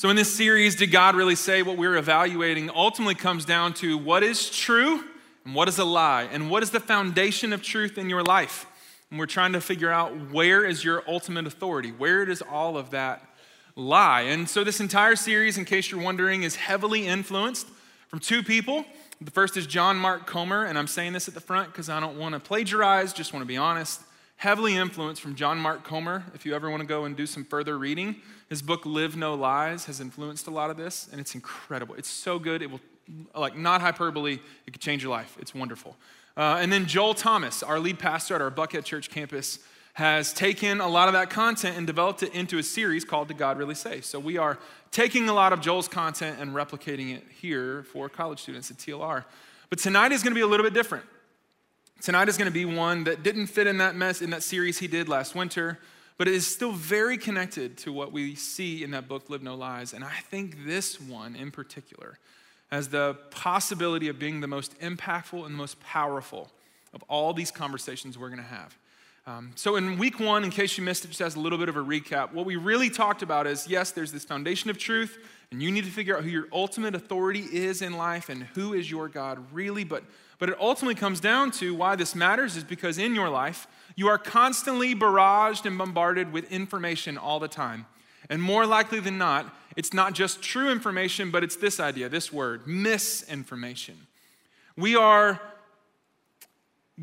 So, in this series, Did God Really Say? What we're evaluating ultimately comes down to what is true and what is a lie, and what is the foundation of truth in your life. And we're trying to figure out where is your ultimate authority? Where does all of that lie? And so, this entire series, in case you're wondering, is heavily influenced from two people. The first is John Mark Comer, and I'm saying this at the front because I don't want to plagiarize, just want to be honest heavily influenced from John Mark Comer. If you ever want to go and do some further reading, his book Live No Lies has influenced a lot of this, and it's incredible. It's so good. It will, like, not hyperbole, it could change your life. It's wonderful. Uh, and then Joel Thomas, our lead pastor at our Buckhead Church campus, has taken a lot of that content and developed it into a series called Did God Really Say? So we are taking a lot of Joel's content and replicating it here for college students at TLR. But tonight is going to be a little bit different. Tonight is going to be one that didn't fit in that mess in that series he did last winter, but it is still very connected to what we see in that book, Live No Lies. And I think this one in particular has the possibility of being the most impactful and the most powerful of all these conversations we're going to have. Um, so, in week one, in case you missed it, just as a little bit of a recap, what we really talked about is yes, there's this foundation of truth, and you need to figure out who your ultimate authority is in life and who is your God really. But but it ultimately comes down to why this matters is because in your life, you are constantly barraged and bombarded with information all the time. And more likely than not, it's not just true information, but it's this idea, this word, misinformation. We are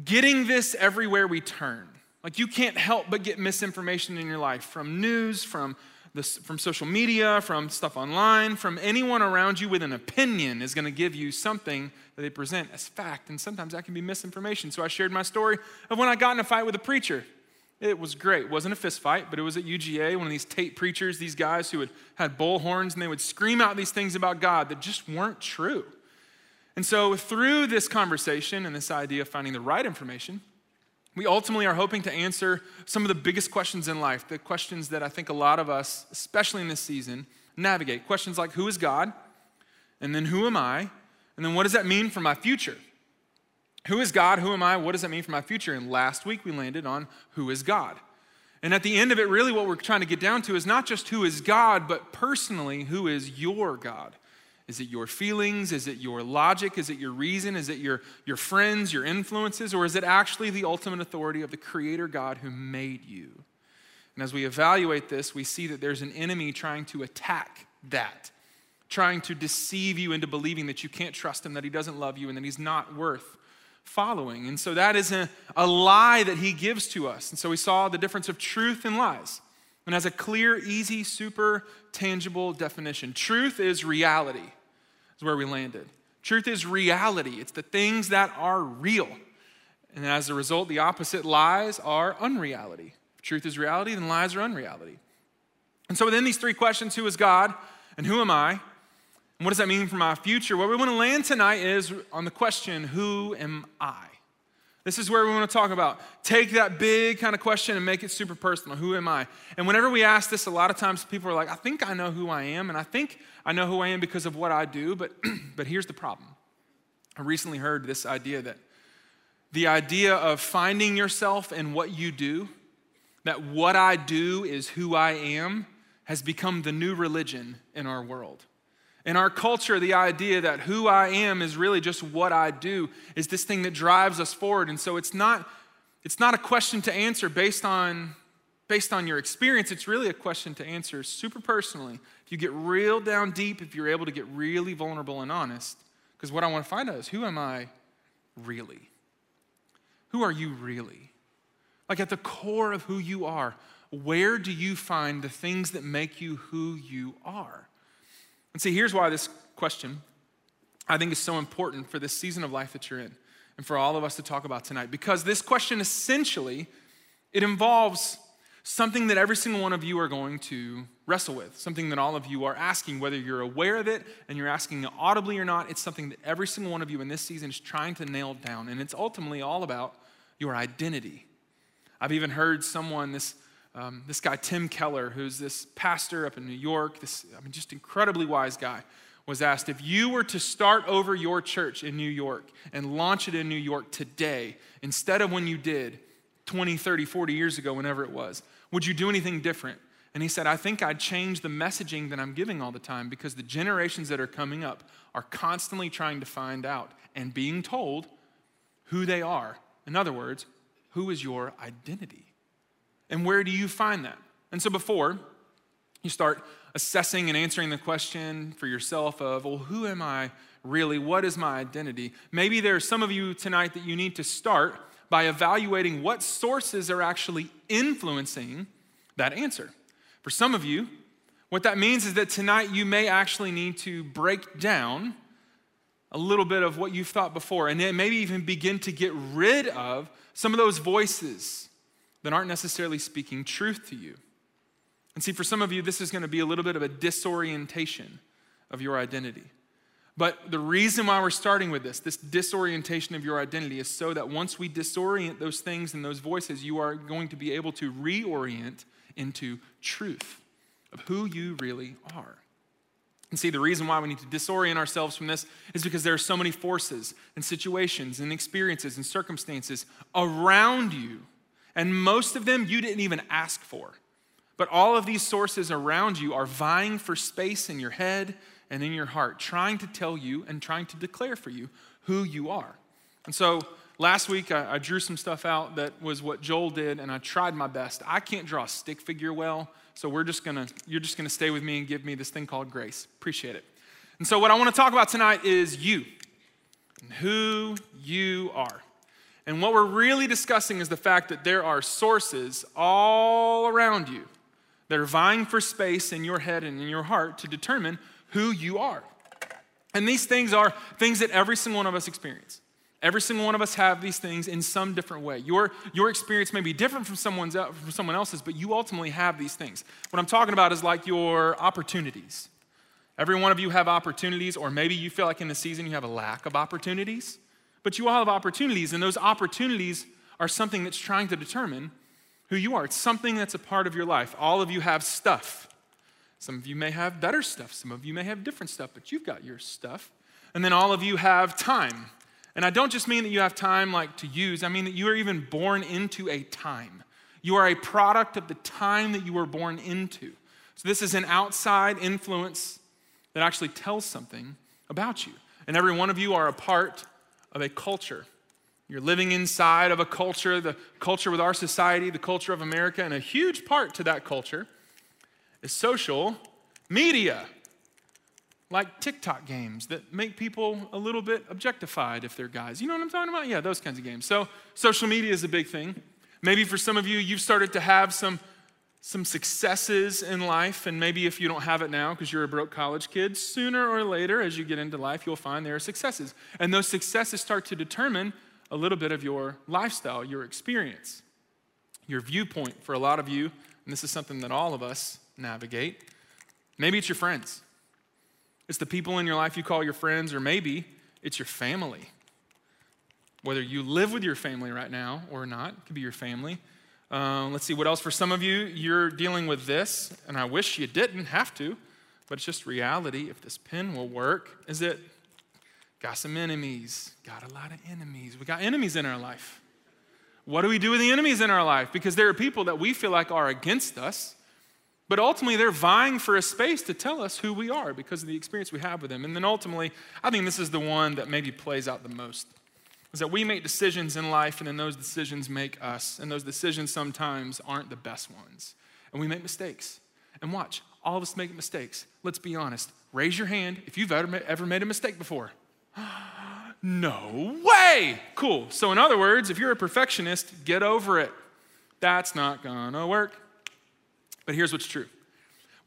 getting this everywhere we turn. Like you can't help but get misinformation in your life from news, from this, from social media, from stuff online, from anyone around you with an opinion is going to give you something that they present as fact. And sometimes that can be misinformation. So I shared my story of when I got in a fight with a preacher. It was great. It wasn't a fist fight, but it was at UGA, one of these tape preachers, these guys who had, had bull horns, and they would scream out these things about God that just weren't true. And so, through this conversation and this idea of finding the right information, we ultimately are hoping to answer some of the biggest questions in life, the questions that I think a lot of us, especially in this season, navigate. Questions like who is God? And then who am I? And then what does that mean for my future? Who is God? Who am I? What does that mean for my future? And last week we landed on who is God. And at the end of it, really what we're trying to get down to is not just who is God, but personally, who is your God? Is it your feelings? Is it your logic? Is it your reason? Is it your, your friends, your influences? Or is it actually the ultimate authority of the Creator God who made you? And as we evaluate this, we see that there's an enemy trying to attack that, trying to deceive you into believing that you can't trust Him, that He doesn't love you, and that He's not worth following. And so that is a, a lie that He gives to us. And so we saw the difference of truth and lies and has a clear, easy, super tangible definition. Truth is reality is where we landed. Truth is reality, it's the things that are real. And as a result, the opposite lies are unreality. If truth is reality, then lies are unreality. And so, within these three questions who is God and who am I? And what does that mean for my future? Where we want to land tonight is on the question who am I? This is where we want to talk about. Take that big kind of question and make it super personal. Who am I? And whenever we ask this, a lot of times people are like, I think I know who I am, and I think I know who I am because of what I do, but, but here's the problem. I recently heard this idea that the idea of finding yourself in what you do, that what I do is who I am, has become the new religion in our world. In our culture, the idea that who I am is really just what I do is this thing that drives us forward. And so it's not, it's not a question to answer based on, based on your experience. It's really a question to answer super personally. If you get real down deep, if you're able to get really vulnerable and honest, because what I want to find out is who am I really? Who are you really? Like at the core of who you are, where do you find the things that make you who you are? And see, here's why this question I think is so important for this season of life that you're in and for all of us to talk about tonight. Because this question essentially, it involves something that every single one of you are going to wrestle with, something that all of you are asking, whether you're aware of it and you're asking it audibly or not, it's something that every single one of you in this season is trying to nail down. And it's ultimately all about your identity. I've even heard someone, this um, this guy, Tim Keller, who's this pastor up in New York, this, I mean, just incredibly wise guy, was asked if you were to start over your church in New York and launch it in New York today, instead of when you did 20, 30, 40 years ago, whenever it was, would you do anything different? And he said, I think I'd change the messaging that I'm giving all the time because the generations that are coming up are constantly trying to find out and being told who they are. In other words, who is your identity? And where do you find that? And so before you start assessing and answering the question for yourself of, well, who am I really? What is my identity? Maybe there are some of you tonight that you need to start by evaluating what sources are actually influencing that answer. For some of you, what that means is that tonight you may actually need to break down a little bit of what you've thought before and then maybe even begin to get rid of some of those voices that aren't necessarily speaking truth to you. And see, for some of you, this is going to be a little bit of a disorientation of your identity. But the reason why we're starting with this, this disorientation of your identity, is so that once we disorient those things and those voices, you are going to be able to reorient into truth of who you really are. And see, the reason why we need to disorient ourselves from this is because there are so many forces and situations and experiences and circumstances around you. And most of them you didn't even ask for. But all of these sources around you are vying for space in your head and in your heart, trying to tell you and trying to declare for you who you are. And so last week I, I, drew some stuff out that was what Joel did, and I tried my best. I can't draw a stick figure well, so we're just gonna, you're just gonna stay with me and give me this thing called grace. Appreciate it. And so what I wanna talk about tonight is you and who you are. And what we're really discussing is the fact that there are sources all around you that are vying for space in your head and in your heart to determine who you are. And these things are things that every single one of us experience. Every single one of us have these things in some different way. Your, your experience may be different from, someone's, uh, from someone else's, but you ultimately have these things. What I'm talking about is like your opportunities. Every one of you have opportunities, or maybe you feel like in the season you have a lack of opportunities, but you all have opportunities, and those opportunities are something that's trying to determine who you are. It's something that's a part of your life. All of you have stuff. Some of you may have better stuff, some of you may have different stuff, but you've got your stuff. And then all of you have time. And I don't just mean that you have time like to use, I mean that you are even born into a time. You are a product of the time that you were born into. So this is an outside influence that actually tells something about you. And every one of you are a part of a culture. You're living inside of a culture, the culture with our society, the culture of America, and a huge part to that culture is social media, like TikTok games that make people a little bit objectified if they're guys. You know what I'm talking about? Yeah, those kinds of games. So, social media is a big thing. Maybe for some of you, you've started to have some, some successes in life, and maybe if you don't have it now because you're a broke college kid, sooner or later, as you get into life, you'll find there are successes. And those successes start to determine a little bit of your lifestyle, your experience, your viewpoint. For a lot of you, and this is something that all of us navigate. Maybe it's your friends, it's the people in your life you call your friends, or maybe it's your family. Whether you live with your family right now or not, it could be your family. Um, let's see what else. For some of you, you're dealing with this, and I wish you didn't have to, but it's just reality. If this pen will work, is it got some enemies? Got a lot of enemies. We got enemies in our life. What do we do with the enemies in our life? Because there are people that we feel like are against us, but ultimately, they're vying for a space to tell us who we are because of the experience we have with them. And then ultimately, I think this is the one that maybe plays out the most is that we make decisions in life, and then those decisions make us. And those decisions sometimes aren't the best ones. And we make mistakes. And watch, all of us make mistakes. Let's be honest. Raise your hand if you've ever, ever made a mistake before. no way! Cool. So, in other words, if you're a perfectionist, get over it. That's not gonna work. But here's what's true.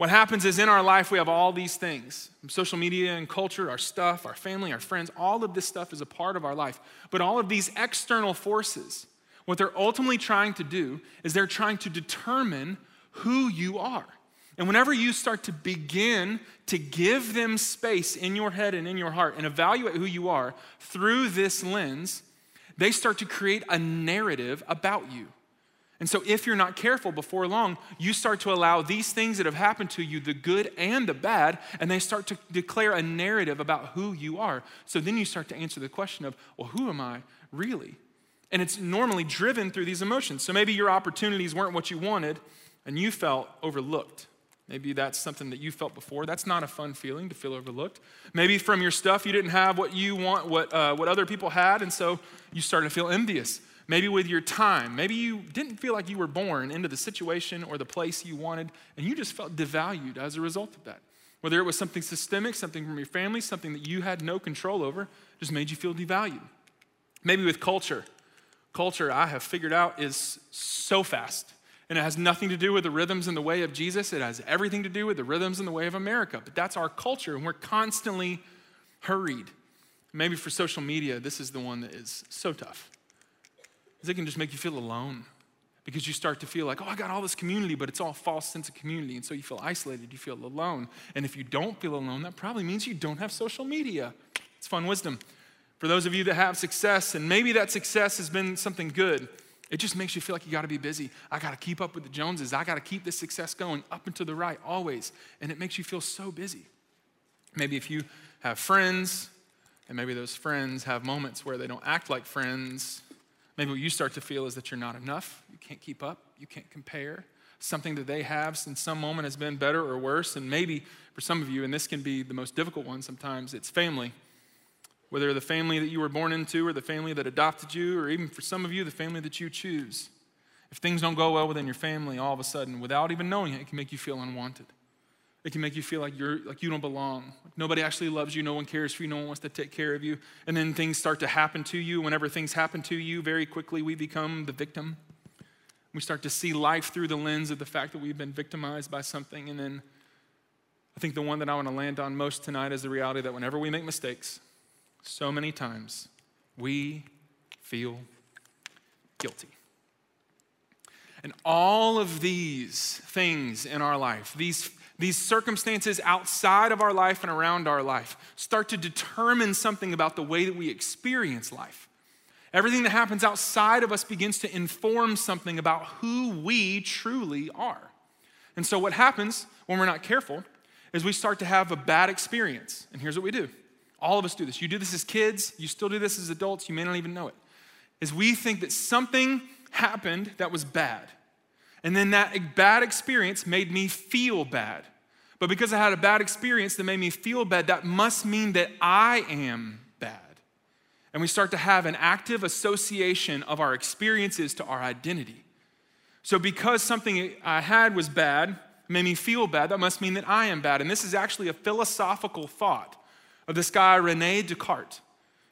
What happens is in our life, we have all these things social media and culture, our stuff, our family, our friends, all of this stuff is a part of our life. But all of these external forces, what they're ultimately trying to do is they're trying to determine who you are. And whenever you start to begin to give them space in your head and in your heart and evaluate who you are through this lens, they start to create a narrative about you. And so, if you're not careful before long, you start to allow these things that have happened to you, the good and the bad, and they start to declare a narrative about who you are. So then you start to answer the question of, well, who am I really? And it's normally driven through these emotions. So maybe your opportunities weren't what you wanted, and you felt overlooked. Maybe that's something that you felt before. That's not a fun feeling to feel overlooked. Maybe from your stuff, you didn't have what you want, what, uh, what other people had, and so you started to feel envious. Maybe with your time. Maybe you didn't feel like you were born into the situation or the place you wanted, and you just felt devalued as a result of that. Whether it was something systemic, something from your family, something that you had no control over, just made you feel devalued. Maybe with culture. Culture, I have figured out, is so fast. And it has nothing to do with the rhythms and the way of Jesus. It has everything to do with the rhythms and the way of America. But that's our culture, and we're constantly hurried. Maybe for social media, this is the one that is so tough. Because it can just make you feel alone. Because you start to feel like, oh, I got all this community, but it's all false sense of community. And so you feel isolated, you feel alone. And if you don't feel alone, that probably means you don't have social media. It's fun wisdom. For those of you that have success, and maybe that success has been something good, it just makes you feel like you got to be busy. I got to keep up with the Joneses. I got to keep this success going up and to the right always. And it makes you feel so busy. Maybe if you have friends, and maybe those friends have moments where they don't act like friends, maybe what you start to feel is that you're not enough. You can't keep up. You can't compare. Something that they have since some moment has been better or worse. And maybe for some of you, and this can be the most difficult one sometimes, it's family whether the family that you were born into or the family that adopted you, or even for some of you, the family that you choose. If things don't go well within your family, all of a sudden, without even knowing it, it can make you feel unwanted. It can make you feel like you're like you don't belong. Nobody actually loves you, no one cares for you, no one wants to take care of you. And then things start to happen to you. Whenever things happen to you, very quickly we become the victim. We start to see life through the lens of the fact that we've been victimized by something. And then I think the one that I want to land on most tonight is the reality that whenever we make mistakes, so many times we feel guilty. And all of these things in our life, these, these circumstances outside of our life and around our life, start to determine something about the way that we experience life. Everything that happens outside of us begins to inform something about who we truly are. And so, what happens when we're not careful is we start to have a bad experience. And here's what we do all of us do this. You do this as kids, you still do this as adults, you may not even know it. Is we think that something happened that was bad. And then that bad experience made me feel bad. But because I had a bad experience that made me feel bad, that must mean that I am bad. And we start to have an active association of our experiences to our identity. So, because something I had was bad, made me feel bad, that must mean that I am bad. And this is actually a philosophical thought of this guy, Rene Descartes.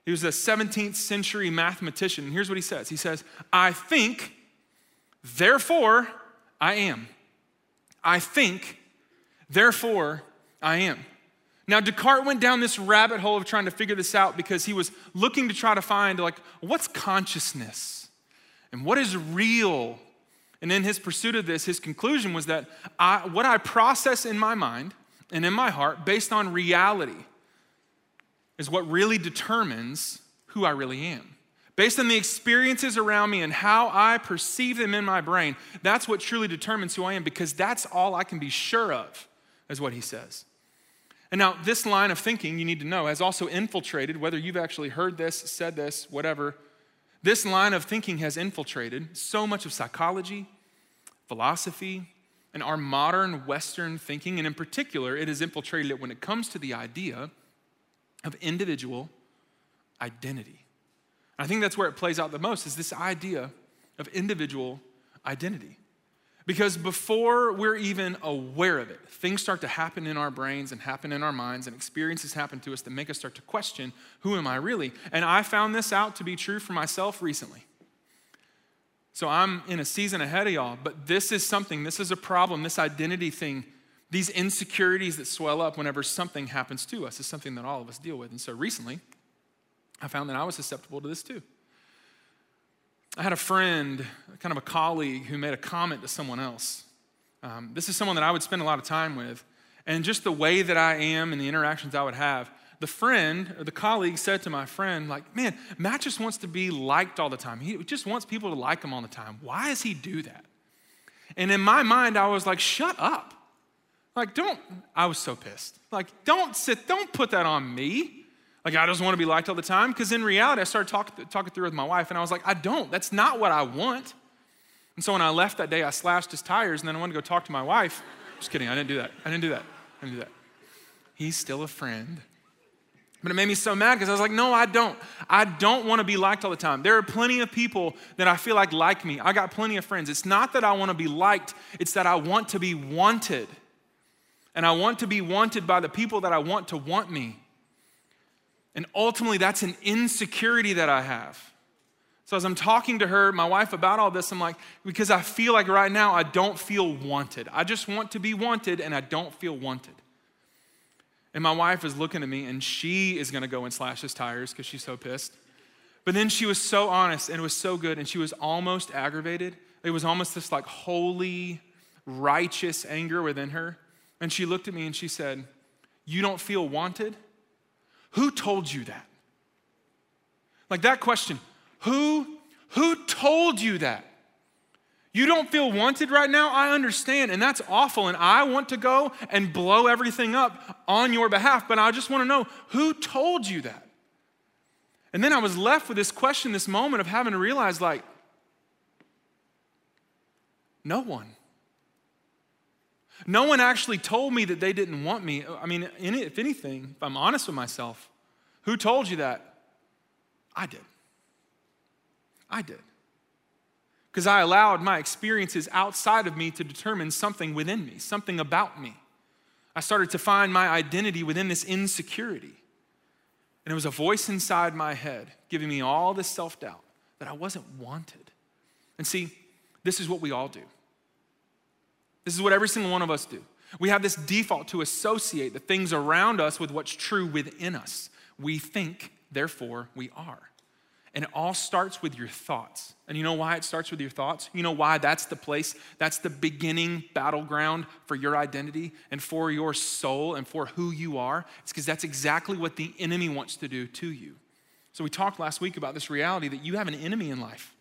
He was a 17th century mathematician. Here's what he says He says, I think, therefore I am. I think, therefore I am. Now, Descartes went down this rabbit hole of trying to figure this out because he was looking to try to find, like, what's consciousness? And what is real? And in his pursuit of this, his conclusion was that I, what I process in my mind and in my heart based on reality is what really determines who I really am. Based on the experiences around me and how I perceive them in my brain, that's what truly determines who I am because that's all I can be sure of, is what he says. And now, this line of thinking, you need to know, has also infiltrated, whether you've actually heard this, said this, whatever, this line of thinking has infiltrated so much of psychology, philosophy, and our modern Western thinking. And in particular, it has infiltrated it when it comes to the idea of individual identity. I think that's where it plays out the most is this idea of individual identity. Because before we're even aware of it, things start to happen in our brains and happen in our minds, and experiences happen to us that make us start to question who am I really? And I found this out to be true for myself recently. So I'm in a season ahead of y'all, but this is something, this is a problem, this identity thing these insecurities that swell up whenever something happens to us is something that all of us deal with. And so recently, I found that I was susceptible to this too. I had a friend, kind of a colleague, who made a comment to someone else. Um, this is someone that I would spend a lot of time with. And just the way that I am and the interactions I would have, the friend or the colleague said to my friend, like, man, Matt just wants to be liked all the time. He just wants people to like him all the time. Why does he do that? And in my mind, I was like, shut up. Like, don't, I was so pissed. Like, don't sit, don't put that on me. Like, I just want to be liked all the time. Because in reality, I started talk, talking through with my wife, and I was like, I don't. That's not what I want. And so when I left that day, I slashed his tires and then I wanted to go talk to my wife. Just kidding, I didn't do that. I didn't do that. I didn't do that. He's still a friend. But it made me so mad because I was like, no, I don't. I don't want to be liked all the time. There are plenty of people that I feel like like me. I got plenty of friends. It's not that I want to be liked, it's that I want to be wanted. And I want to be wanted by the people that I want to want me. And ultimately, that's an insecurity that I have. So, as I'm talking to her, my wife, about all this, I'm like, because I feel like right now I don't feel wanted. I just want to be wanted and I don't feel wanted. And my wife is looking at me and she is gonna go and slash his tires because she's so pissed. But then she was so honest and it was so good and she was almost aggravated. It was almost this like holy, righteous anger within her. And she looked at me and she said, You don't feel wanted? Who told you that? Like that question, who who told you that? You don't feel wanted right now? I understand, and that's awful. And I want to go and blow everything up on your behalf, but I just want to know who told you that? And then I was left with this question, this moment of having to realize, like, no one. No one actually told me that they didn't want me. I mean, if anything, if I'm honest with myself, who told you that? I did. I did because I allowed my experiences outside of me to determine something within me, something about me. I started to find my identity within this insecurity. And it was a voice inside my head giving me all this self doubt that I wasn't wanted. And see, this is what we all do. This is what every single one of us do. We have this default to associate the things around us with what's true within us. We think, therefore, we are. And it all starts with your thoughts. And you know why it starts with your thoughts? You know why that's the place, that's the beginning battleground for your identity and for your soul and for who you are? It's because that's exactly what the enemy wants to do to you. So we talked last week about this reality that you have an enemy in life.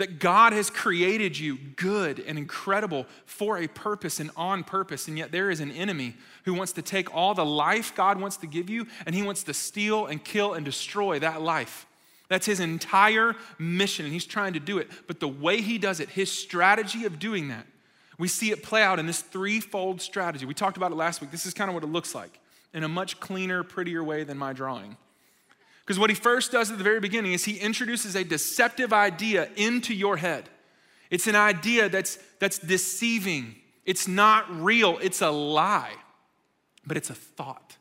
That God has created you good and incredible for a purpose and on purpose, and yet there is an enemy who wants to take all the life God wants to give you and he wants to steal and kill and destroy that life. That's his entire mission, and he's trying to do it. But the way he does it, his strategy of doing that, we see it play out in this threefold strategy. We talked about it last week. This is kind of what it looks like in a much cleaner, prettier way than my drawing. Because what he first does at the very beginning is he introduces a deceptive idea into your head. It's an idea that's, that's deceiving, it's not real, it's a lie, but it's a thought.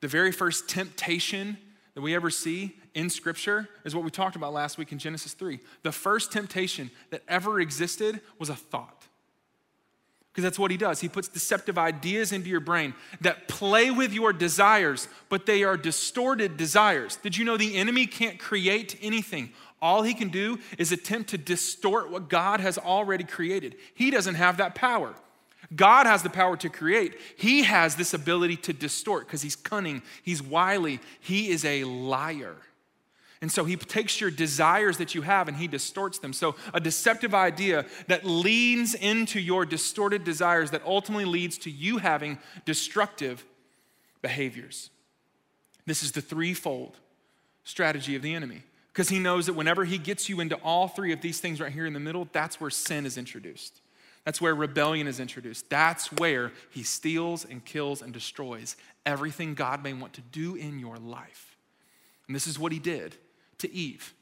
The very first temptation that we ever see in Scripture is what we talked about last week in Genesis 3. The first temptation that ever existed was a thought. Because that's what he does. He puts deceptive ideas into your brain that play with your desires, but they are distorted desires. Did you know the enemy can't create anything? All he can do is attempt to distort what God has already created. He doesn't have that power. God has the power to create. He has this ability to distort because he's cunning, he's wily, he is a liar. And so he takes your desires that you have and he distorts them. So, a deceptive idea that leans into your distorted desires that ultimately leads to you having destructive behaviors. This is the threefold strategy of the enemy because he knows that whenever he gets you into all three of these things right here in the middle, that's where sin is introduced. That's where rebellion is introduced. That's where he steals and kills and destroys everything God may want to do in your life. And this is what he did to Eve.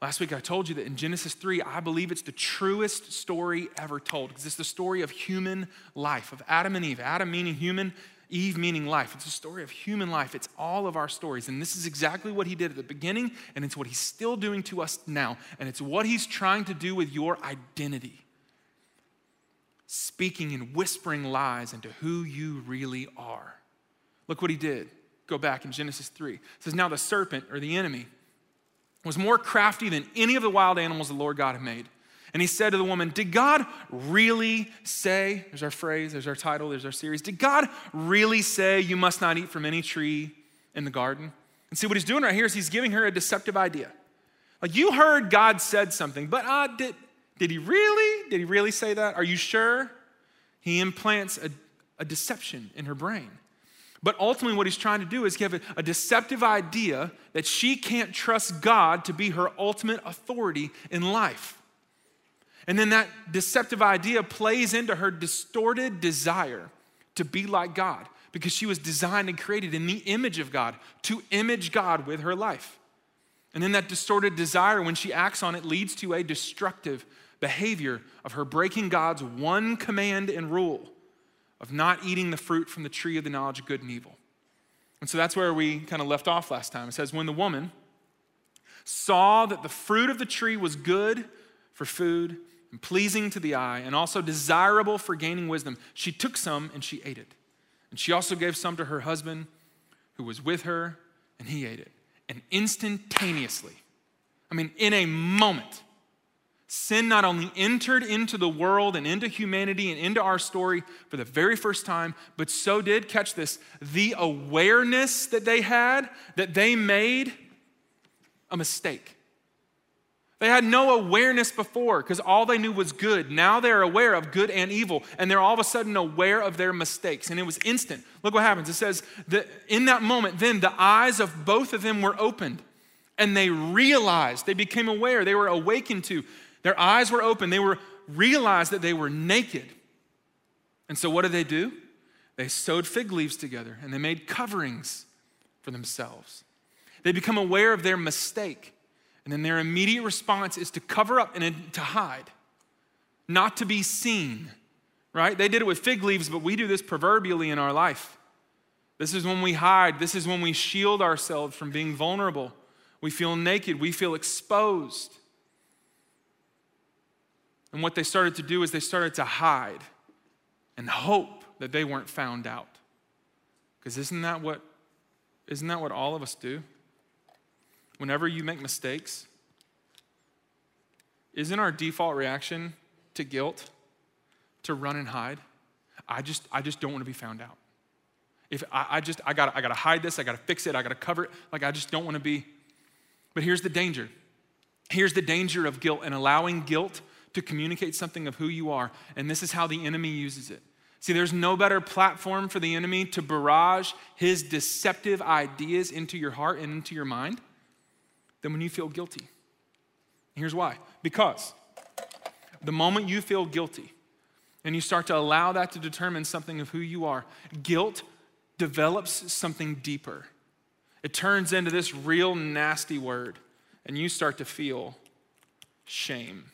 Last week I told you that in Genesis 3, I believe it's the truest story ever told because it's the story of human life, of Adam and Eve. Adam meaning human, Eve meaning life. It's a story of human life. It's all of our stories. And this is exactly what he did at the beginning, and it's what he's still doing to us now. And it's what he's trying to do with your identity speaking and whispering lies into who you really are. Look what he did. Go back in Genesis 3. It says, Now the serpent, or the enemy, was more crafty than any of the wild animals the Lord God had made. And he said to the woman, Did God really say, there's our phrase, there's our title, there's our series, did God really say you must not eat from any tree in the garden? And see what he's doing right here is he's giving her a deceptive idea. Like you heard God said something, but uh, did, did he really? Did he really say that? Are you sure? He implants a, a deception in her brain. But ultimately, what he's trying to do is give a, deceptive idea that she can't trust God to be her ultimate authority in life. And then that deceptive idea plays into her distorted desire to be like God because she was designed and created in the image of God to image God with her life. And then that distorted desire, when she acts on it, leads to a destructive behavior of her breaking God's one command and rule of not eating the fruit from the tree of the knowledge of good and evil. And so that's where we kind of left off last time. It says, When the woman saw that the fruit of the tree was good for food and pleasing to the eye and also desirable for gaining wisdom, she took some and she ate it. And she also gave some to her husband who was with her, and he ate it. And instantaneously, I mean, in a moment, sin not only entered into the world and into humanity and into our story for the very first time, but so did, catch this, the awareness that they had that they made a mistake. They had no awareness before because all they knew was good. Now they're aware of good and evil, and they're all of a sudden aware of their mistakes. And it was instant. Look what happens. It says that in that moment, then the eyes of both of them were opened, and they realized, they became aware, they were awakened to. Their eyes were open. They were realized that they were naked. And so what did they do? They sewed fig leaves together and they made coverings for themselves. They become aware of their mistake. And then their immediate response is to cover up and to hide, not to be seen, right? They did it with fig leaves, but we do this proverbially in our life. This is when we hide, this is when we shield ourselves from being vulnerable. We feel naked, we feel exposed. And what they started to do is they started to hide and hope that they weren't found out. Because isn't that what isn't that what all of us do? whenever you make mistakes, isn't our default reaction to guilt to run and hide? I just, I just don't want to be found out. If I, I just, I got I gotta hide this, I gotta fix it, I gotta cover it. Like, I just don't want to be. But here's the danger. Here's the danger of guilt and allowing guilt to communicate something of who you are. And this is how the enemy uses it. See, there's no better platform for the enemy to barrage his deceptive ideas into your heart and into your mind than when you feel guilty. Here's why because the moment you feel guilty and you start to allow that to determine something of who you are, guilt develops something deeper. It turns into this real nasty word, and you start to feel shame.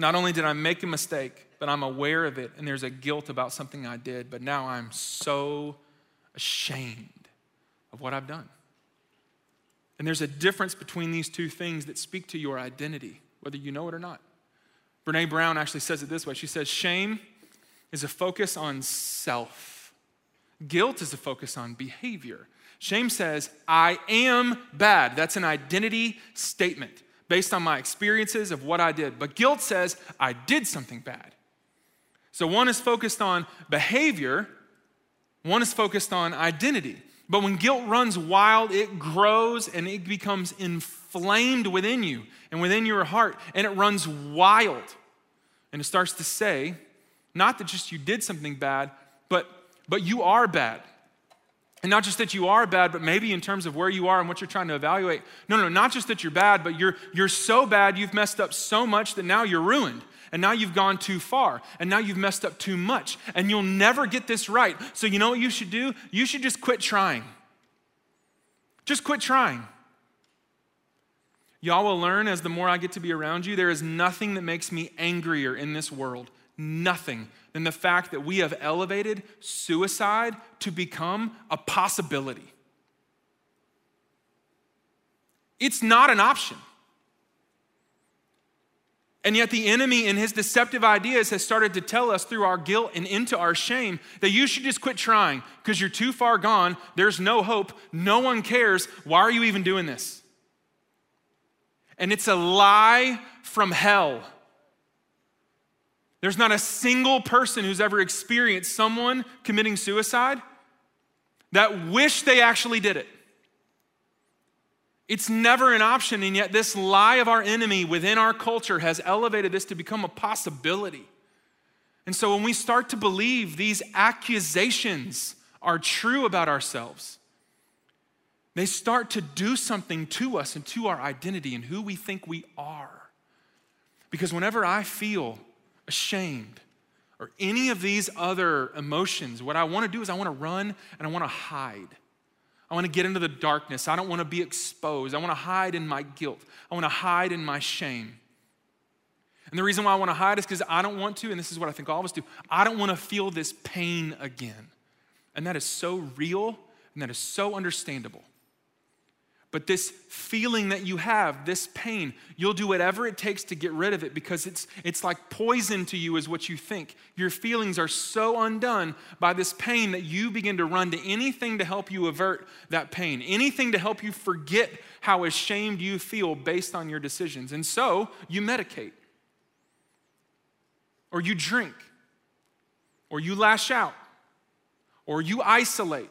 Not only did I make a mistake, but I'm aware of it, and there's a guilt about something I did, but now I'm so ashamed of what I've done. And there's a difference between these two things that speak to your identity, whether you know it or not. Brene Brown actually says it this way She says, Shame is a focus on self, guilt is a focus on behavior. Shame says, I am bad. That's an identity statement based on my experiences of what I did. But guilt says, I did something bad. So one is focused on behavior, one is focused on identity. But when guilt runs wild, it grows and it becomes inflamed within you and within your heart, and it runs wild. And it starts to say, not that just you did something bad, but, but you are bad. And not just that you are bad, but maybe in terms of where you are and what you're trying to evaluate. No, no, not just that you're bad, but you're, you're so bad, you've messed up so much that now you're ruined and now you've gone too far, and now you've messed up too much, and you'll never get this right. So, you know what you should do? You should just quit trying. Just quit trying. Y'all will learn as the more I get to be around you, there is nothing that makes me angrier in this world, nothing, than the fact that we have elevated suicide to become a possibility. It's not an option. And yet, the enemy, in his deceptive ideas, has started to tell us through our guilt and into our shame that you should just quit trying because you're too far gone. There's no hope. No one cares. Why are you even doing this? And it's a lie from hell. There's not a single person who's ever experienced someone committing suicide that wish they actually did it. It's never an option, and yet this lie of our enemy within our culture has elevated this to become a possibility. And so when we start to believe these accusations are true about ourselves, they start to do something to us and to our identity and who we think we are. Because whenever I feel ashamed or any of these other emotions, what I want to do is I want to run and I want to hide. I want to get into the darkness. I don't want to be exposed. I want to hide in my guilt. I want to hide in my shame. And the reason why I want to hide is because I don't want to, and this is what I think all of us do, I don't want to feel this pain again. And that is so real and that is so understandable. But this feeling that you have, this pain, you'll do whatever it takes to get rid of it because it's, it's like poison to you, is what you think. Your feelings are so undone by this pain that you begin to run to anything to help you avert that pain, anything to help you forget how ashamed you feel based on your decisions. And so you medicate, or you drink, or you lash out, or you isolate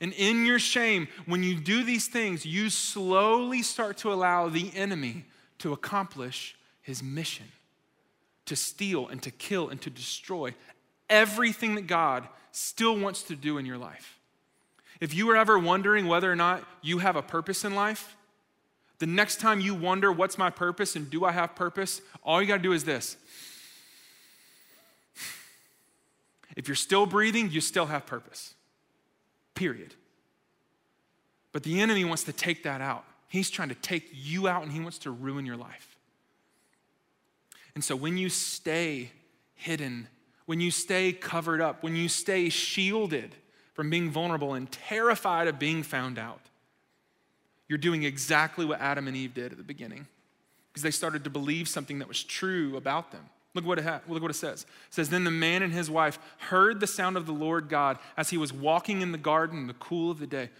and in your shame, when you do these things, you slowly start to allow the enemy to accomplish his mission to steal and to kill and to destroy everything that God still wants to do in your life. If you are ever wondering whether or not you have a purpose in life, the next time you wonder, what's my purpose and do I have purpose? All you got to do is this. If you're still breathing, you still have purpose period. But the enemy wants to take that out. He's trying to take you out and he wants to ruin your life. And so when you stay hidden, when you stay covered up, when you stay shielded from being vulnerable and terrified of being found out, you're doing exactly what Adam and Eve did at the beginning because they started to believe something that was true about them. Look what, it ha- look what it says. It says, Then the man and his wife heard the sound of the Lord God as he was walking in the garden in the cool of the day.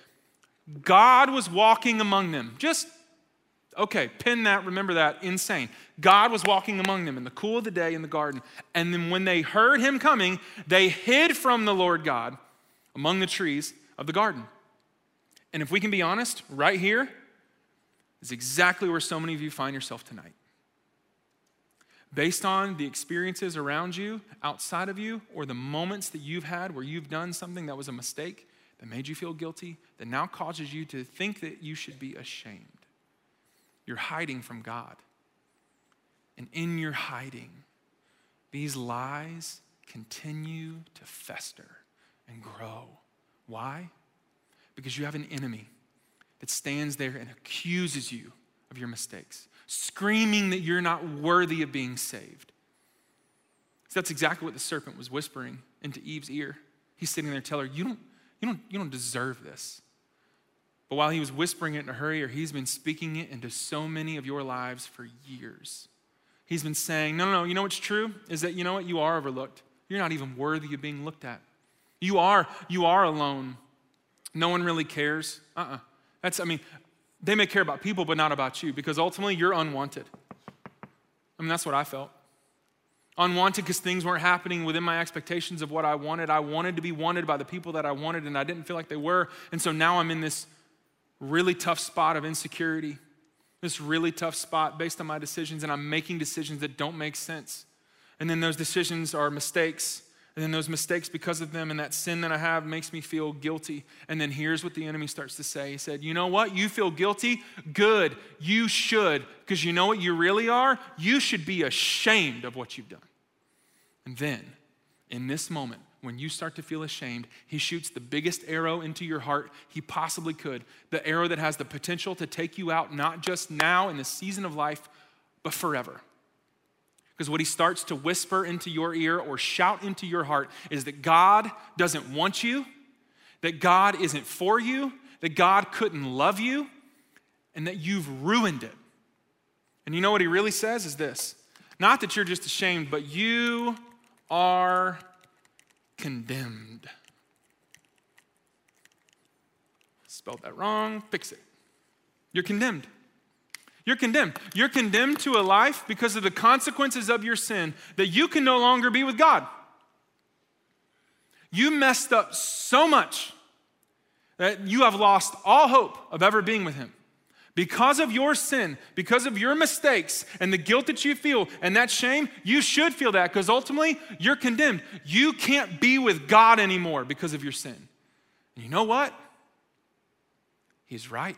God was walking among them. Just, okay, pin that, remember that, insane. God was walking among them in the cool of the day in the garden. And then when they heard him coming, they hid from the Lord God among the trees of the garden. And if we can be honest, right here is exactly where so many of you find yourself tonight based on the experiences around you, outside of you, or the moments that you've had where you've done something that was a mistake that made you feel guilty, that now causes you to think that you should be ashamed. You're hiding from God. And in your hiding, these lies continue to fester and grow. Why? Because you have an enemy that stands there and accuses you of your mistakes screaming that you're not worthy of being saved. So that's exactly what the serpent was whispering into Eve's ear. He's sitting there telling her, you don't, you, don't, you don't deserve this. But while he was whispering it in a hurry, or he's been speaking it into so many of your lives for years. He's been saying, no, no, no, you know what's true? Is that you know what? You are overlooked. You're not even worthy of being looked at. You are, you are alone. No one really cares. Uh-uh. That's, I mean, they may care about people, but not about you because ultimately you're unwanted. I mean, that's what I felt. Unwanted because things weren't happening within my expectations of what I wanted. I wanted to be wanted by the people that I wanted, and I didn't feel like they were. And so now I'm in this really tough spot of insecurity, this really tough spot based on my decisions, and I'm making decisions that don't make sense. And then those decisions are mistakes and then those mistakes because of them and that sin that I have makes me feel guilty. And then here's what the enemy starts to say He said, You know what? You feel guilty? Good. You should. Because you know what you really are? You should be ashamed of what you've done. And then, in this moment, when you start to feel ashamed, he shoots the biggest arrow into your heart he possibly could. The arrow that has the potential to take you out, not just now in the season of life, but forever. Because what he starts to whisper into your ear or shout into your heart is that God doesn't want you, that God isn't for you, that God couldn't love you, and that you've ruined it. And you know what he really says is this not that you're just ashamed, but you are condemned. Spelled that wrong, fix it. You're condemned. You're condemned. You're condemned to a life because of the consequences of your sin that you can no longer be with God. You messed up so much that you have lost all hope of ever being with Him. Because of your sin, because of your mistakes and the guilt that you feel and that shame, you should feel that because ultimately you're condemned. You can't be with God anymore because of your sin. And you know what? He's right.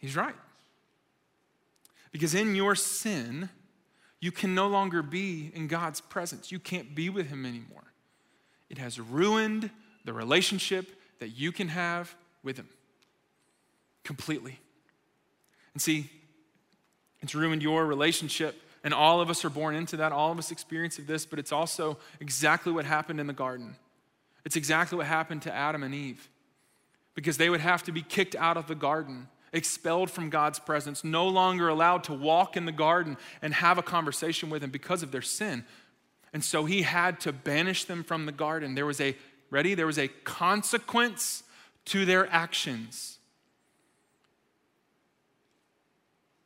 He's right. Because in your sin, you can no longer be in God's presence. You can't be with Him anymore. It has ruined the relationship that you can have with Him completely. And see, it's ruined your relationship, and all of us are born into that. All of us experience of this, but it's also exactly what happened in the garden. It's exactly what happened to Adam and Eve because they would have to be kicked out of the garden expelled from God's presence, no longer allowed to walk in the garden and have a conversation with Him because of their sin. And so He had to banish them from the garden. There was a, ready? There was a consequence to their actions.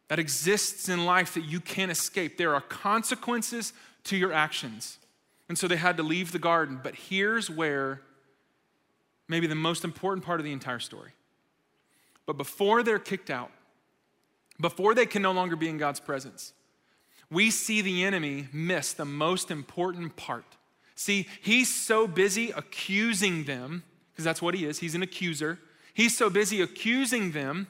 That exists in life that you can't escape. There are consequences to your actions. And so they had to leave the garden. But here's where maybe the most important part of the entire story but before they're kicked out, before they can no longer be in God's presence, we see the enemy miss the most important part. See, he's so busy accusing them, because that's what he is, he's an accuser. He's so busy accusing them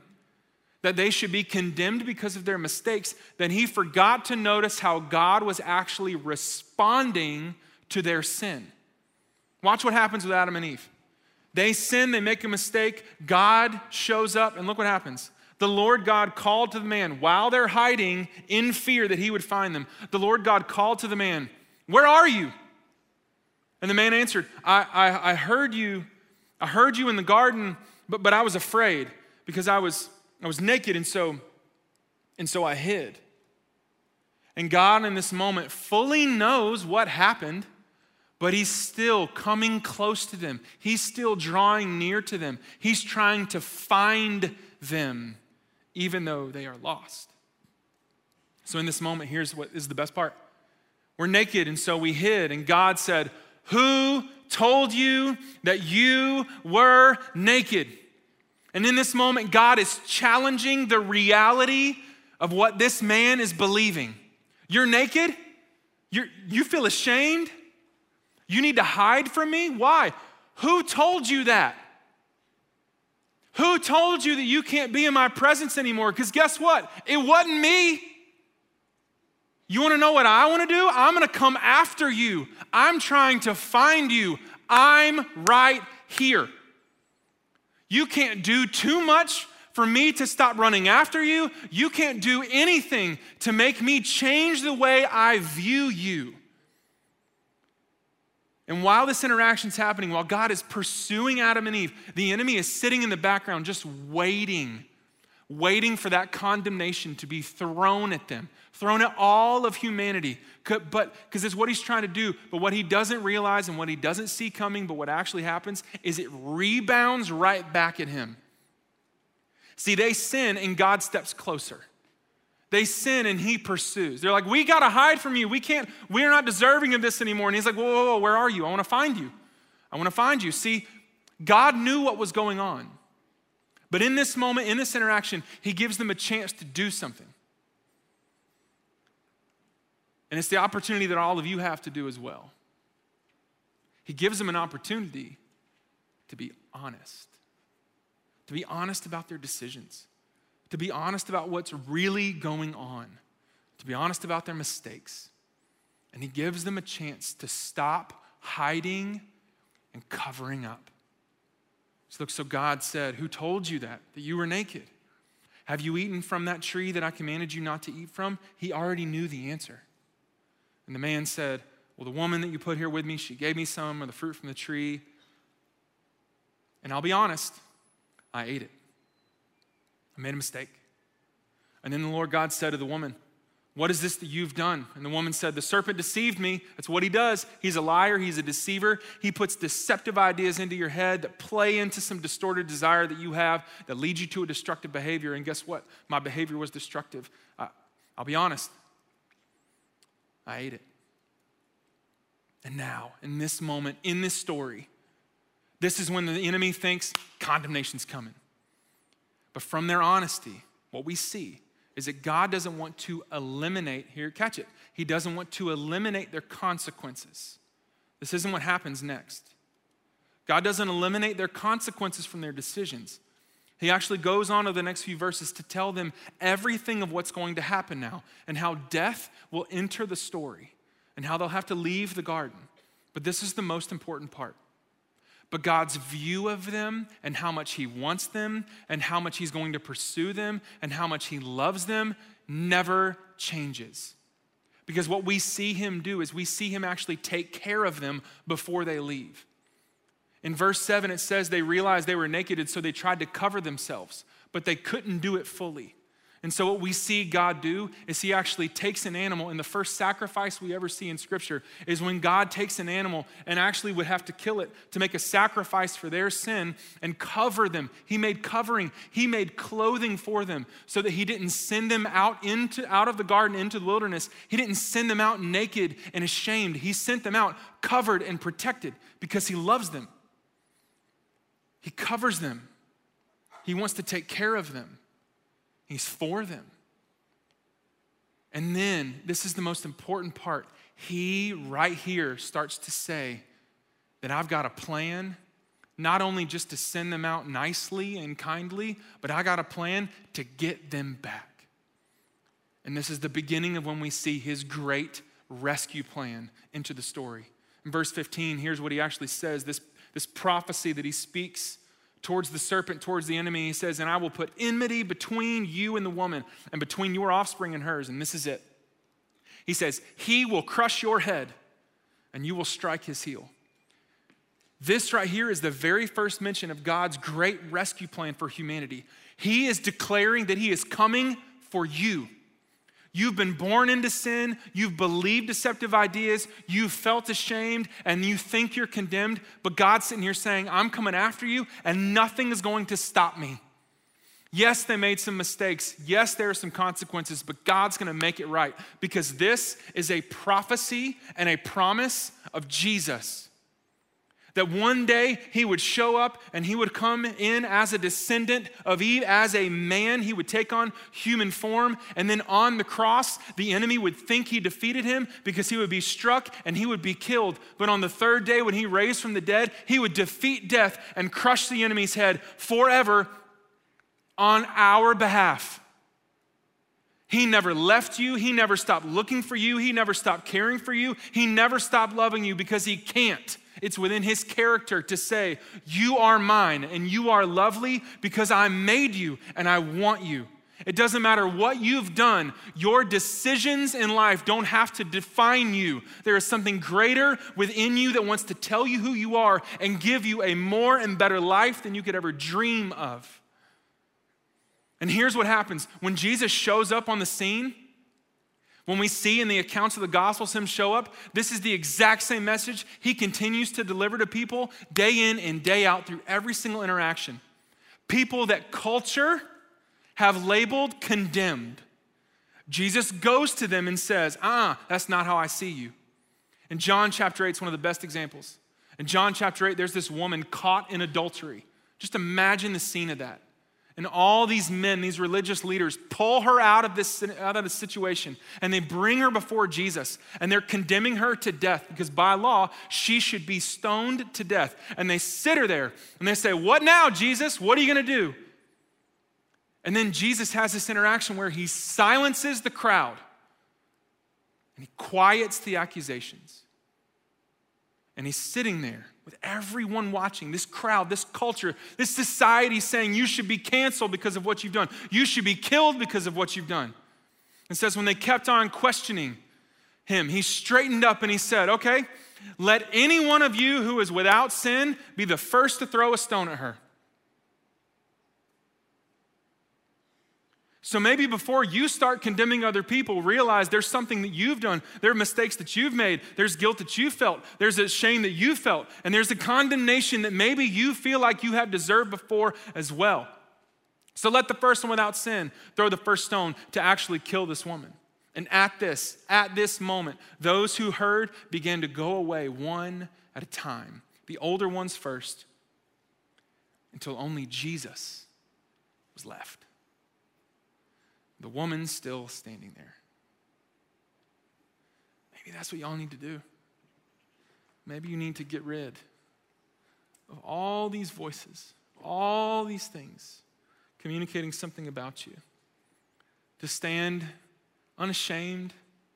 that they should be condemned because of their mistakes that he forgot to notice how God was actually responding to their sin. Watch what happens with Adam and Eve. They sin, they make a mistake. God shows up, and look what happens. The Lord God called to the man while they're hiding in fear that he would find them. The Lord God called to the man, Where are you? And the man answered, I, I, I heard you, I heard you in the garden, but, but I was afraid because I was, I was naked, and so, and so I hid. And God, in this moment, fully knows what happened but he's still coming close to them. He's still drawing near to them. He's trying to find them, even though they are lost. So, in this moment, here's what is the best part we're naked, and so we hid. And God said, Who told you that you were naked? And in this moment, God is challenging the reality of what this man is believing. You're naked? You're, you feel ashamed? You need to hide from me? Why? Who told you that? Who told you that you can't be in my presence anymore? Because guess what? It wasn't me. You want to know what I want to do? I'm going to come after you. I'm trying to find you. I'm right here. You can't do too much for me to stop running after you. You can't do anything to make me change the way I view you. And while this interaction is happening, while God is pursuing Adam and Eve, the enemy is sitting in the background just waiting, waiting for that condemnation to be thrown at them, thrown at all of humanity. But because it's what he's trying to do, but what he doesn't realize and what he doesn't see coming, but what actually happens is it rebounds right back at him. See, they sin and God steps closer. They sin and he pursues. They're like, we got to hide from you. We can't, we're not deserving of this anymore. And he's like, whoa, whoa, whoa, where are you? I want to find you. I want to find you. See, God knew what was going on. But in this moment, in this interaction, he gives them a chance to do something. And it's the opportunity that all of you have to do as well. He gives them an opportunity to be honest, to be honest about their decisions to be honest about what's really going on, to be honest about their mistakes. And he gives them a chance to stop hiding and covering up. So, look, so God said, Who told you that? That you were naked? Have you eaten from that tree that I commanded you not to eat from? He already knew the answer. And the man said, Well, the woman that you put here with me, she gave me some of the fruit from the tree. And I'll be honest, I ate it. I made a mistake. And then the Lord God said to the woman, What is this that you've done? And the woman said, The serpent deceived me. That's what he does. He's a liar, he's a deceiver. He puts deceptive ideas into your head that play into some distorted desire that you have that leads you to a destructive behavior. And guess what? My behavior was destructive. I, I'll be honest, I ate it. And now, in this moment, in this story, this is when the enemy thinks condemnation's coming. But from their honesty, what we see is that God doesn't want to eliminate, here, catch it, He doesn't want to eliminate their consequences. This isn't what happens next. God doesn't eliminate their consequences from their decisions. He actually goes on to the next few verses to tell them everything of what's going to happen now and how death will enter the story and how they'll have to leave the garden. But this is the most important part. But God's view of them and how much He wants them and how much He's going to pursue them and how much He loves them never changes. Because what we see Him do is we see Him actually take care of them before they leave. In verse 7, it says they realized they were naked, and so they tried to cover themselves, but they couldn't do it fully. And so, what we see God do is He actually takes an animal, and the first sacrifice we ever see in Scripture is when God takes an animal and actually would have to kill it to make a sacrifice for their sin and cover them. He made covering, He made clothing for them so that He didn't send them out, into, out of the garden into the wilderness. He didn't send them out naked and ashamed. He sent them out covered and protected because He loves them. He covers them, He wants to take care of them. He's for them. And then, this is the most important part. He, right here, starts to say that I've got a plan, not only just to send them out nicely and kindly, but I got a plan to get them back. And this is the beginning of when we see his great rescue plan into the story. In verse 15, here's what he actually says this, this prophecy that he speaks towards the serpent, towards the enemy. He says, And I will put enmity between you and the woman, and between your offspring and hers. And this is it. He says, He will crush your head, and you will strike his heel. This right here is the very first mention of God's great rescue plan for humanity. He is declaring that He is coming for you. You've been born into sin, you've believed deceptive ideas, you've felt ashamed, and you think you're condemned, but God's sitting here saying, I'm coming after you, and nothing is going to stop me. Yes, they made some mistakes. Yes, there are some consequences, but God's gonna make it right because this is a prophecy and a promise of Jesus. That one day he would show up and he would come in as a descendant of Eve, as a man. He would take on human form. And then on the cross, the enemy would think he defeated him because he would be struck and he would be killed. But on the third day, when he raised from the dead, he would defeat death and crush the enemy's head forever on our behalf. He never left you. He never stopped looking for you. He never stopped caring for you. He never stopped loving you because he can't. It's within his character to say, You are mine and you are lovely because I made you and I want you. It doesn't matter what you've done, your decisions in life don't have to define you. There is something greater within you that wants to tell you who you are and give you a more and better life than you could ever dream of. And here's what happens when Jesus shows up on the scene, when we see in the accounts of the Gospels him show up, this is the exact same message he continues to deliver to people day in and day out through every single interaction. People that culture have labeled condemned. Jesus goes to them and says, Ah, that's not how I see you. In John chapter 8, it's one of the best examples. In John chapter 8, there's this woman caught in adultery. Just imagine the scene of that. And all these men, these religious leaders, pull her out of this out of the situation and they bring her before Jesus and they're condemning her to death because by law she should be stoned to death. And they sit her there and they say, "What now, Jesus? What are you going to do?" And then Jesus has this interaction where he silences the crowd and he quiets the accusations. And he's sitting there with everyone watching, this crowd, this culture, this society saying you should be canceled because of what you've done. You should be killed because of what you've done. It says, when they kept on questioning him, he straightened up and he said, Okay, let any one of you who is without sin be the first to throw a stone at her. So maybe before you start condemning other people, realize there's something that you've done. There are mistakes that you've made. There's guilt that you felt. There's a shame that you felt. And there's a condemnation that maybe you feel like you have deserved before as well. So let the first one without sin throw the first stone to actually kill this woman. And at this, at this moment, those who heard began to go away one at a time, the older ones first, until only Jesus was left. The woman still standing there. Maybe that's what y'all need to do. Maybe you need to get rid of all these voices, all these things communicating something about you. To stand unashamed,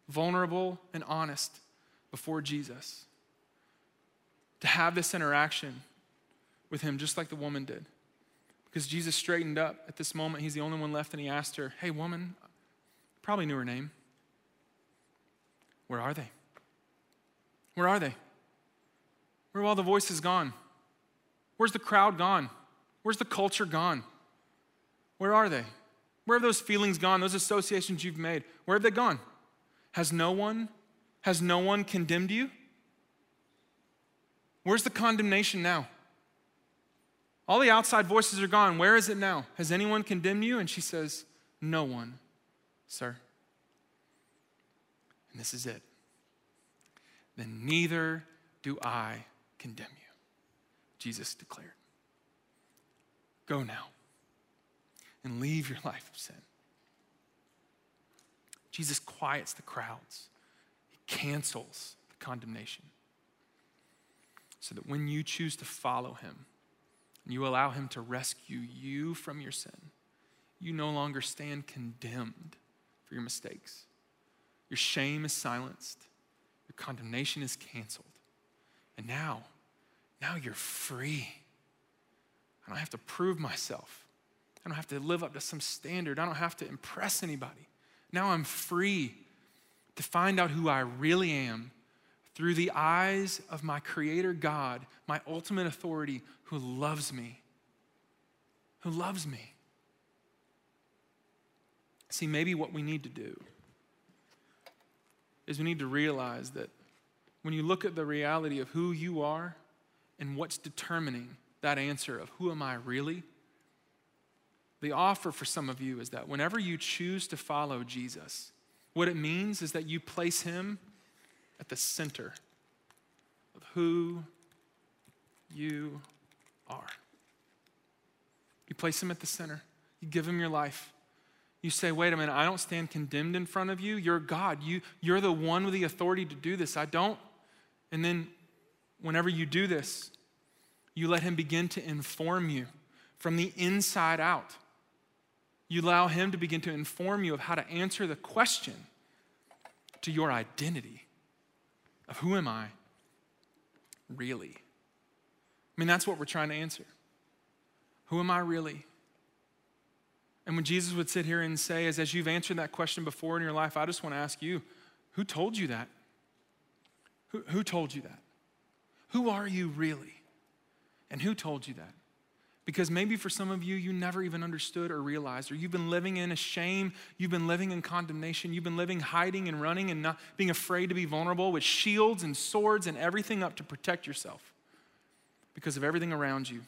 vulnerable, and honest before Jesus. To have this interaction with him just like the woman did. Because Jesus straightened up at this moment. He's the only one left, and he asked her, Hey, woman, probably knew her name. Where are they? Where are they? Where have all the voices gone? Where's the crowd gone? Where's the culture gone? Where are they? Where have those feelings gone? Those associations you've made? Where have they gone? Has no one has no one condemned you? Where's the condemnation now? All the outside voices are gone. Where is it now? Has anyone condemned you? And she says, No one, sir. And this is it. Then neither do I condemn you, Jesus declared. Go now and leave your life of sin. Jesus quiets the crowds, he cancels the condemnation. So that when you choose to follow him, and you allow him to rescue you from your sin, you no longer stand condemned for your mistakes. Your shame is silenced, your condemnation is canceled. And now, now you're free. I don't have to prove myself. I don't have to live up to some standard. I don't have to impress anybody. Now I'm free to find out who I really am through the eyes of my Creator God, my ultimate authority, who loves me. Who loves me. See, maybe what we need to do is we need to realize that when you look at the reality of who you are and what's determining that answer of who am I really, the offer for some of you is that whenever you choose to follow Jesus, what it means is that you place him at the center of who you are. You place him at the center, you give him your life. You say, wait a minute, I don't stand condemned in front of you. You're God. You, you're the one with the authority to do this. I don't. And then, whenever you do this, you let him begin to inform you from the inside out. You allow Him to begin to inform you of how to answer the question to your identity of who am I really? I mean, that's what we're trying to answer. Who am I really? And when Jesus would sit here and say, as, as you've answered that question before in your life, I just want to ask you, who told you that? Who, who told you that? Who are you really? And who told you that? Because maybe for some of you, you never even understood or realized, or you've been living in a shame, you've been living in condemnation, you've been living hiding and running and not being afraid to be vulnerable with shields and swords and everything up to protect yourself because of everything around you.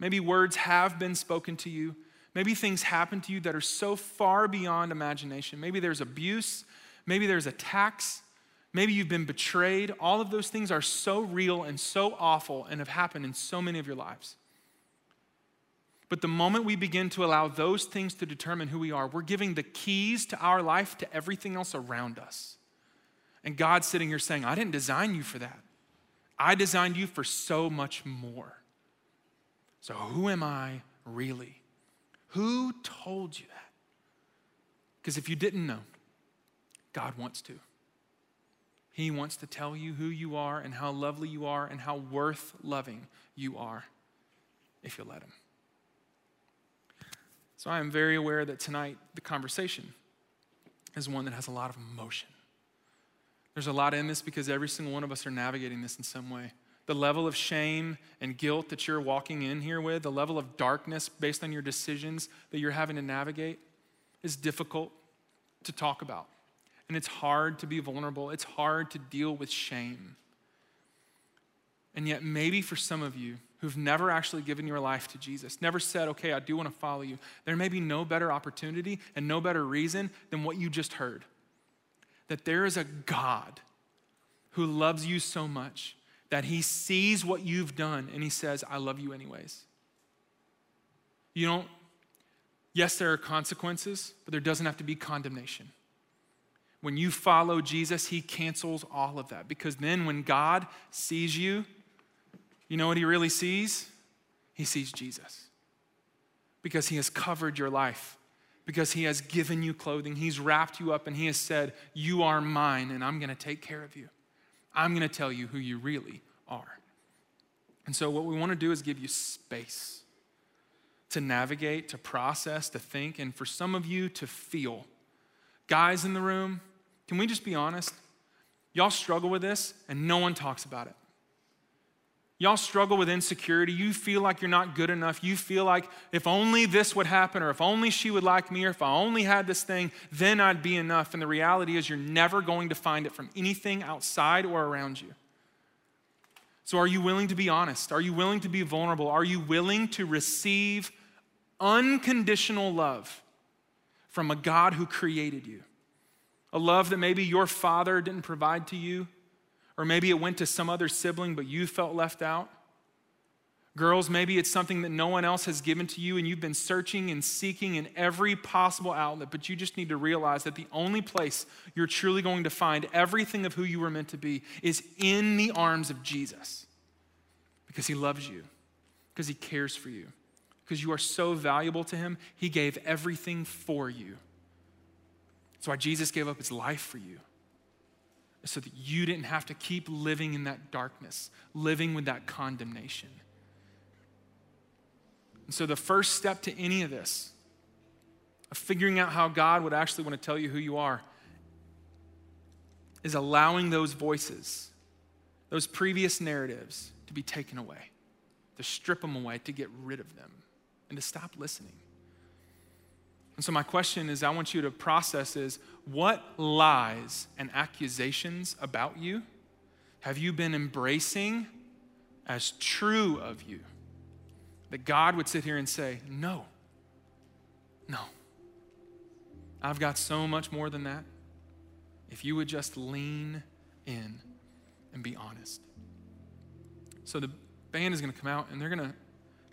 Maybe words have been spoken to you. Maybe things happen to you that are so far beyond imagination. Maybe there's abuse, maybe there's attacks, maybe you've been betrayed. All of those things are so real and so awful and have happened in so many of your lives. But the moment we begin to allow those things to determine who we are, we're giving the keys to our life to everything else around us. And God's sitting here saying, I didn't design you for that. I designed you for so much more. So, who am I really? Who told you that? Because if you didn't know, God wants to. He wants to tell you who you are and how lovely you are and how worth loving you are if you let Him. So I am very aware that tonight the conversation is one that has a lot of emotion. There's a lot in this because every single one of us are navigating this in some way. The level of shame and guilt that you're walking in here with, the level of darkness based on your decisions that you're having to navigate, is difficult to talk about. And it's hard to be vulnerable, it's hard to deal with shame. And yet, maybe for some of you, who've never actually given your life to Jesus, never said, okay, I do want to follow you, there may be no better opportunity and no better reason than what you just heard. That there is a God who loves you so much that he sees what you've done and he says, I love you anyways. You don't, yes, there are consequences, but there doesn't have to be condemnation. When you follow Jesus, he cancels all of that because then when God sees you, You know what he really sees? He sees Jesus. Because he has covered your life, because he has given you clothing, he's wrapped you up, and he has said, You are mine, and I'm gonna take care of you. I'm gonna tell you who you really are. And so, what we wanna do is give you space to navigate, to process, to think, and for some of you to feel. Guys in the room, can we just be honest? Y'all struggle with this, and no one talks about it. Y'all struggle with insecurity. You feel like you're not good enough. You feel like if only this would happen, or if only she would like me, or if I only had this thing, then I'd be enough. And the reality is, you're never going to find it from anything outside or around you. So, are you willing to be honest? Are you willing to be vulnerable? Are you willing to receive unconditional love from a God who created you. A love that maybe your father didn't provide to you, or maybe it went to some other sibling, but you felt left out. Girls, maybe it's something that no one else has given to you, and you've been searching and seeking in every possible outlet, but you just need to realize that the only place you're truly going to find everything of who you were meant to be is in the arms of Jesus because he loves you, because he cares for you because you are so valuable to him, he gave everything for you. That's why Jesus gave up his life for you, so that you didn't have to keep living in that darkness, living with that condemnation. And so, the first step to any of this, of figuring out how God would actually want to tell you who you are, is allowing those voices, those previous narratives, to be taken away, to strip them away, to get rid of them and to stop listening. And so my question is I want you to process is what lies and accusations about you have you been embracing as true of you? That God would sit here and say, "No. No. I've got so much more than that. If you would just lean in and be honest." So the band is going to come out and they're going to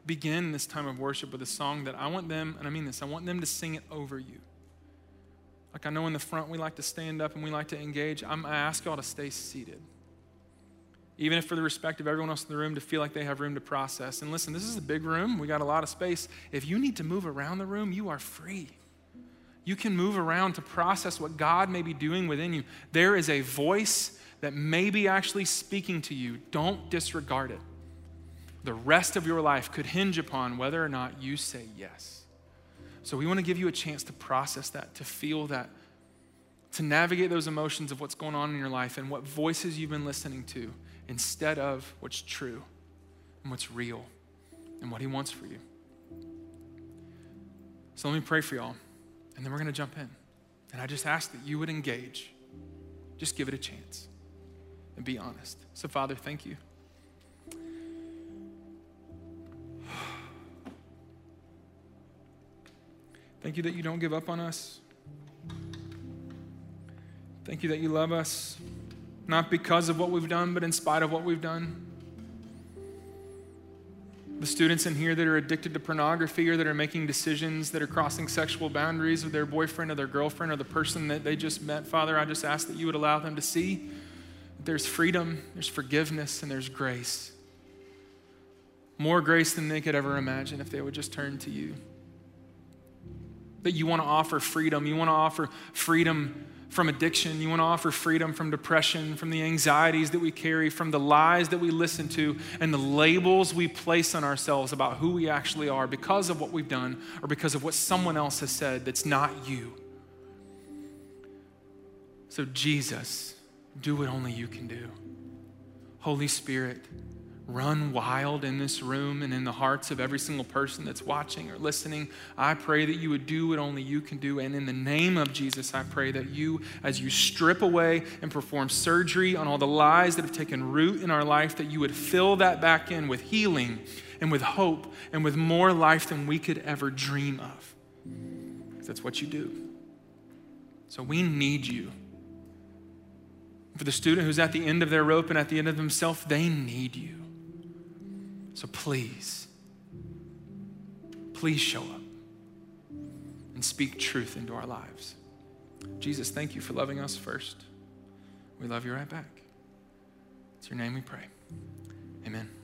begin this time of worship with a song that I want them, and I mean this, I want them to sing it over you. Like I know in the front we like to stand up and we like to engage. I'm, I ask y'all to stay seated. Even if for the respect of everyone else in the room to feel like they have room to process. And listen, this is a big room. We got a lot of space. If you need to move around the room, you are free. You can move around to process what God may be doing within you. There is a voice that may be actually speaking to you. Don't disregard it the rest of your life could hinge upon whether or not you say yes. So we want to give you a chance to process that, to feel that, to navigate those emotions of what's going on in your life and what voices you've been listening to instead of what's true and what's real and what He wants for you. So let me pray for y'all, and then we're going to jump in. And I just ask that you would engage. Just give it a chance and be honest. So, Father, thank you. Thank you that you don't give up on us. Thank you that you love us, not because of what we've done, but in spite of what we've done. The students in here that are addicted to pornography or that are making decisions that are crossing sexual boundaries with their boyfriend or their girlfriend or the person that they just met, Father, I just ask that you would allow them to see that there's freedom, there's forgiveness, and there's grace. More grace than they could ever imagine if they would just turn to you that you want to offer freedom. You want to offer freedom from addiction. You want to offer freedom from depression, from the anxieties that we carry, from the lies that we listen to, and the labels we place on ourselves about who we actually are because of what we've done or because of what someone else has said that's not you. So, Jesus, do what only you can do. Holy Spirit, run wild in this room and in the hearts of every single person that's watching or listening. I pray that you would do what only you can do. And in the name of Jesus, I pray that you, as you strip away and perform surgery on all the lies that have taken root in our life, that you would fill that back in with healing and with hope and with more life than we could ever dream of. That's what you do. So we need you. For the student who's at the end of their rope and at the end of themselves, they need you. So please, please show up and speak truth into our lives. Jesus, thank you for loving us first. We love you right back. It's your name we pray. Amen.